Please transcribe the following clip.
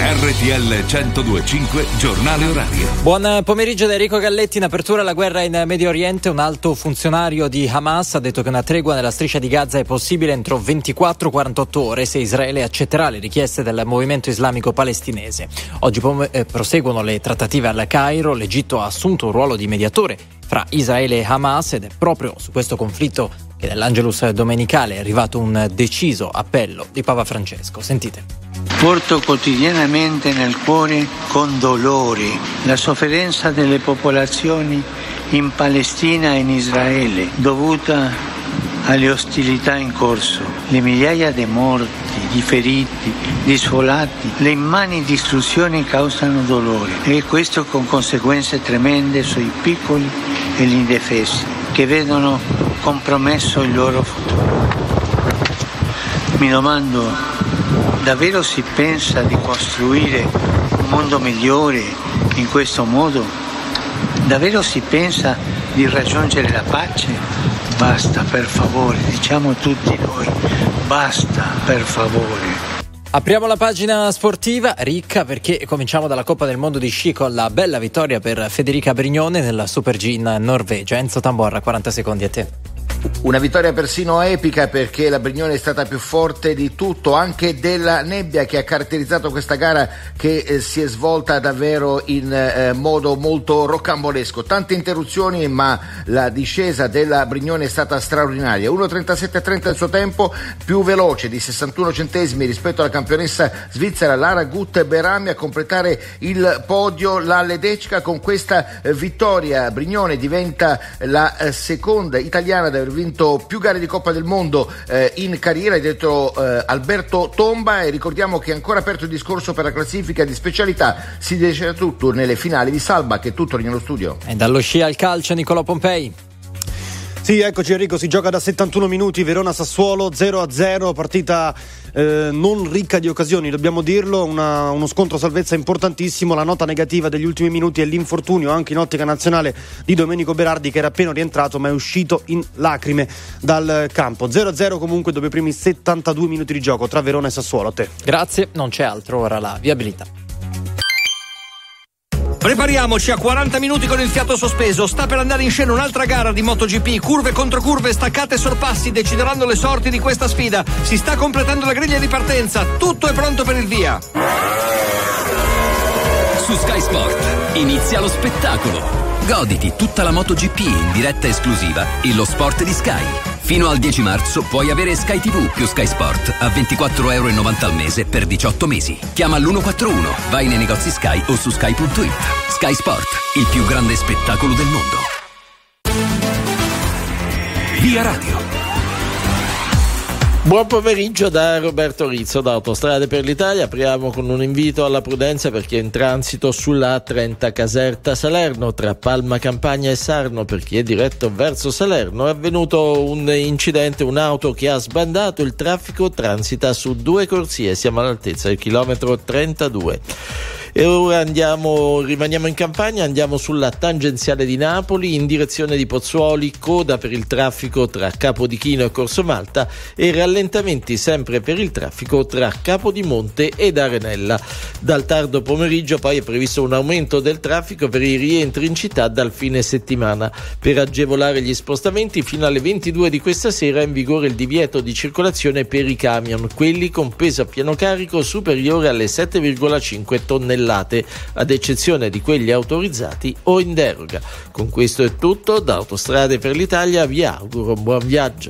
RTL 1025 Giornale Orario. Buon pomeriggio da Enrico Galletti. In apertura alla guerra in Medio Oriente, un alto funzionario di Hamas ha detto che una tregua nella striscia di Gaza è possibile entro 24-48 ore se Israele accetterà le richieste del movimento islamico palestinese. Oggi pom- eh, proseguono le trattative al Cairo. L'Egitto ha assunto un ruolo di mediatore fra Israele e Hamas ed è proprio su questo conflitto che nell'Angelus domenicale è arrivato un deciso appello di Papa Francesco. Sentite. Porto quotidianamente nel cuore con dolore la sofferenza delle popolazioni in Palestina e in Israele dovuta alle ostilità in corso, le migliaia di morti, di feriti, di sfolati, le immani distruzioni causano dolore e questo con conseguenze tremende sui piccoli e gli indefesi che vedono compromesso il loro futuro. Mi domando Davvero si pensa di costruire un mondo migliore in questo modo? Davvero si pensa di raggiungere la pace? Basta, per favore, diciamo tutti noi, basta, per favore. Apriamo la pagina sportiva ricca perché cominciamo dalla Coppa del Mondo di sci con la bella vittoria per Federica Brignone nella Super G in Norvegia. Enzo Tamborra, 40 secondi a te. Una vittoria persino epica perché la Brignone è stata più forte di tutto, anche della nebbia che ha caratterizzato questa gara che eh, si è svolta davvero in eh, modo molto rocambolesco. Tante interruzioni ma la discesa della Brignone è stata straordinaria. 1.37.30 il suo tempo, più veloce di 61 centesimi rispetto alla campionessa svizzera Lara Gut Berami a completare il podio la Ledecca con questa eh, vittoria. Brignone diventa la eh, seconda italiana aver vinto più gare di Coppa del Mondo eh, in carriera, dietro eh, Alberto Tomba e ricordiamo che è ancora aperto il discorso per la classifica di specialità, si deciderà tutto nelle finali di Salba che è tutto nello studio. E dallo sci al calcio Nicolò Pompei. Sì, eccoci Enrico, si gioca da 71 minuti, Verona-Sassuolo 0-0, partita eh, non ricca di occasioni, dobbiamo dirlo, una, uno scontro salvezza importantissimo, la nota negativa degli ultimi minuti è l'infortunio anche in ottica nazionale di Domenico Berardi che era appena rientrato ma è uscito in lacrime dal campo. 0-0 comunque dopo i primi 72 minuti di gioco tra Verona e Sassuolo. A te. Grazie, non c'è altro, ora la viabilità. Prepariamoci a 40 minuti con il fiato sospeso. Sta per andare in scena un'altra gara di MotoGP. Curve contro curve, staccate e sorpassi decideranno le sorti di questa sfida. Si sta completando la griglia di partenza. Tutto è pronto per il via. Su Sky Sport inizia lo spettacolo. Goditi tutta la MotoGP in diretta esclusiva e lo sport di Sky. Fino al 10 marzo puoi avere Sky TV più Sky Sport a 24,90 euro al mese per 18 mesi. Chiama l'141, vai nei negozi Sky o su sky.it. Sky Sport, il più grande spettacolo del mondo. Via Radio. Buon pomeriggio da Roberto Rizzo da Autostrade per l'Italia. Apriamo con un invito alla prudenza per chi è in transito sulla A30 Caserta Salerno tra Palma Campagna e Sarno per chi è diretto verso Salerno. È avvenuto un incidente, un'auto che ha sbandato il traffico transita su due corsie. Siamo all'altezza del chilometro 32. E ora andiamo, rimaniamo in campagna, andiamo sulla tangenziale di Napoli in direzione di Pozzuoli, coda per il traffico tra Capodichino e Corso Malta e rallentamenti sempre per il traffico tra Capodimonte ed Arenella. Dal tardo pomeriggio poi è previsto un aumento del traffico per i rientri in città dal fine settimana. Per agevolare gli spostamenti fino alle 22 di questa sera è in vigore il divieto di circolazione per i camion, quelli con peso a pieno carico superiore alle 7,5 tonnellate tonnellate, ad eccezione di quelli autorizzati o in deroga. Con questo è tutto, da Autostrade per l'Italia vi auguro un buon viaggio.